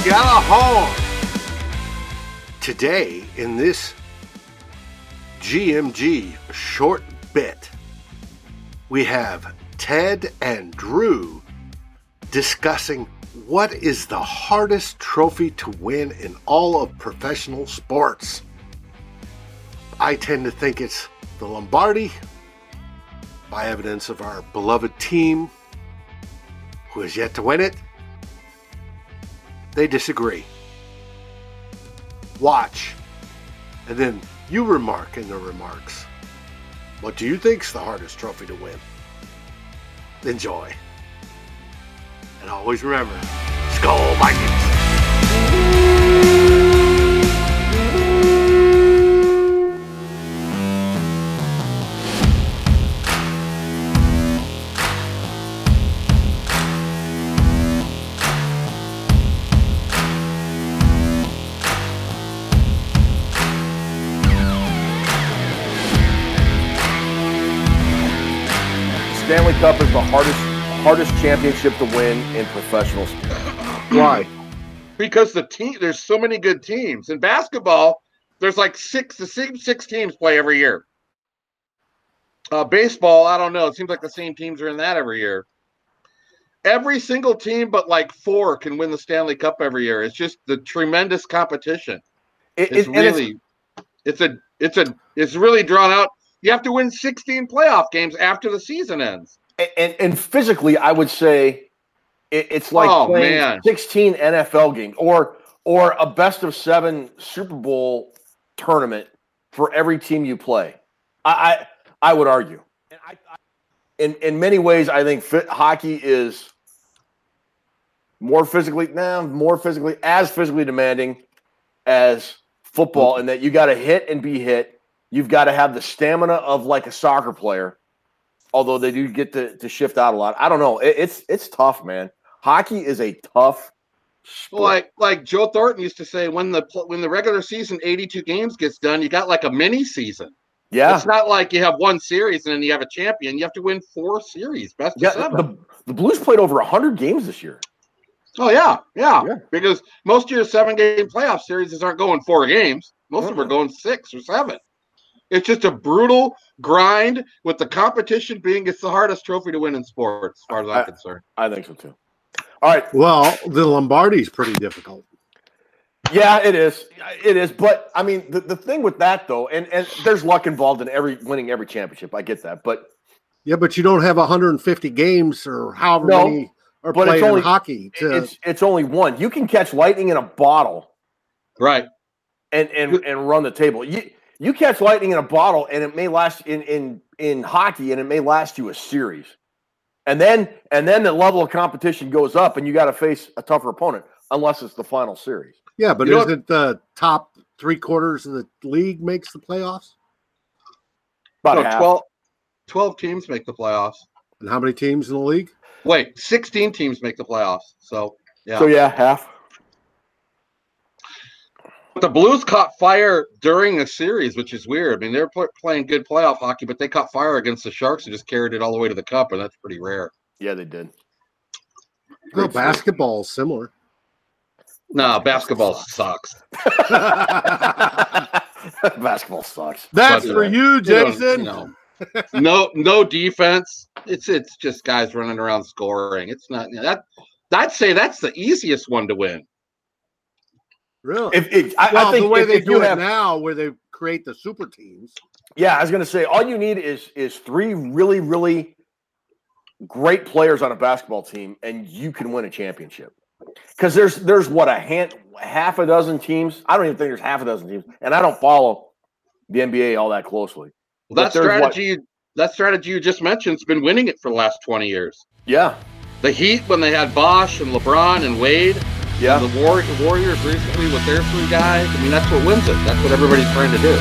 a. Today, in this GMG short bit, we have Ted and Drew discussing what is the hardest trophy to win in all of professional sports. I tend to think it's the Lombardi, by evidence of our beloved team who has yet to win it. They disagree. Watch, and then you remark in the remarks. What do you think's the hardest trophy to win? Enjoy. And always remember, Skol Vikings! Stanley Cup is the hardest hardest championship to win in professional sports. Why? because the team there's so many good teams. In basketball there's like six the same six teams play every year. Uh, baseball i don't know. It seems like the same teams are in that every year. Every single team but like four can win the stanley cup every year. It's just the tremendous competition. It- it's it- and it's- really it's a it's a it's really drawn out you have to win 16 playoff games after the season ends and, and physically, I would say it, it's like Oh, playing man. 16 NFL games or or a best of seven Super Bowl tournament for every team you play. I I, I would argue. And I, I, in in many ways, I think fit, hockey is more physically now nah, more physically as physically demanding as football, mm. in that you got to hit and be hit. You've got to have the stamina of like a soccer player although they do get to, to shift out a lot. I don't know. It, it's it's tough, man. Hockey is a tough sport. like like Joe Thornton used to say when the when the regular season 82 games gets done you got like a mini season yeah. It's not like you have one series and then you have a champion. You have to win four series, best of Yeah, seven. the, the Blues played over 100 games this year. oh yeah, yeah, Yeah. Because most of your seven game playoff series aren't going four games. Most of them are going six or seven. It's just a brutal grind with the competition being it's the hardest trophy to win in sports, as far as I'm concerned. I think so too. All right. Well, the Lombardi's pretty difficult. Yeah, it is. It is. But I mean, the, the thing with that though, and, and there's luck involved in every winning every championship. I get that. But Yeah, but you don't have 150 games or however No, many are but it's only- in hockey. To, it's it's only one. You can catch lightning in a bottle Right. and and, and run the table. You you catch lightning in a bottle and it may last in in in hockey and it may last you a series. And then and then the level of competition goes up and you got to face a tougher opponent unless it's the final series. yeah, but You isn't the top three quarters of the league makes the playoffs? About No, 12, 12 teams make the playoffs. And how many teams in the league? Wait, 16 teams make the playoffs. So yeah. So yeah, half. But the Blues caught fire during a series, which is weird. I mean, they're pl- playing good playoff hockey, but they caught fire against the Sharks and just carried it all the way to the cup, and that's pretty rare. Yeah, they did. No, Great basketball is similar. No, basketball sucks. Basketball sucks. That's But, for uh, you, You know, Jason. you know, no, no defense. It's it's just guys running around scoring. It's not you know, that. I'd say that's the easiest one to win. Really? If, if I, well, I think the way if, they if do it have, now, where they create the super teams. yeah, I was gonna say all you need is is three really really great players on a basketball team, and you can win a championship. Because there's there's what a hand half a dozen teams. I don't even think there's half a dozen teams, and I don't follow the NBA all that closely. Well, that there's what- strategy, that strategy you just mentioned, has been winning it for the last twenty years. Yeah, The Heat, when they had Bosh and LeBron and Wade, yeah. the War- Warriors recently with their three guys. I mean, that's what wins it. That's what everybody's trying to do.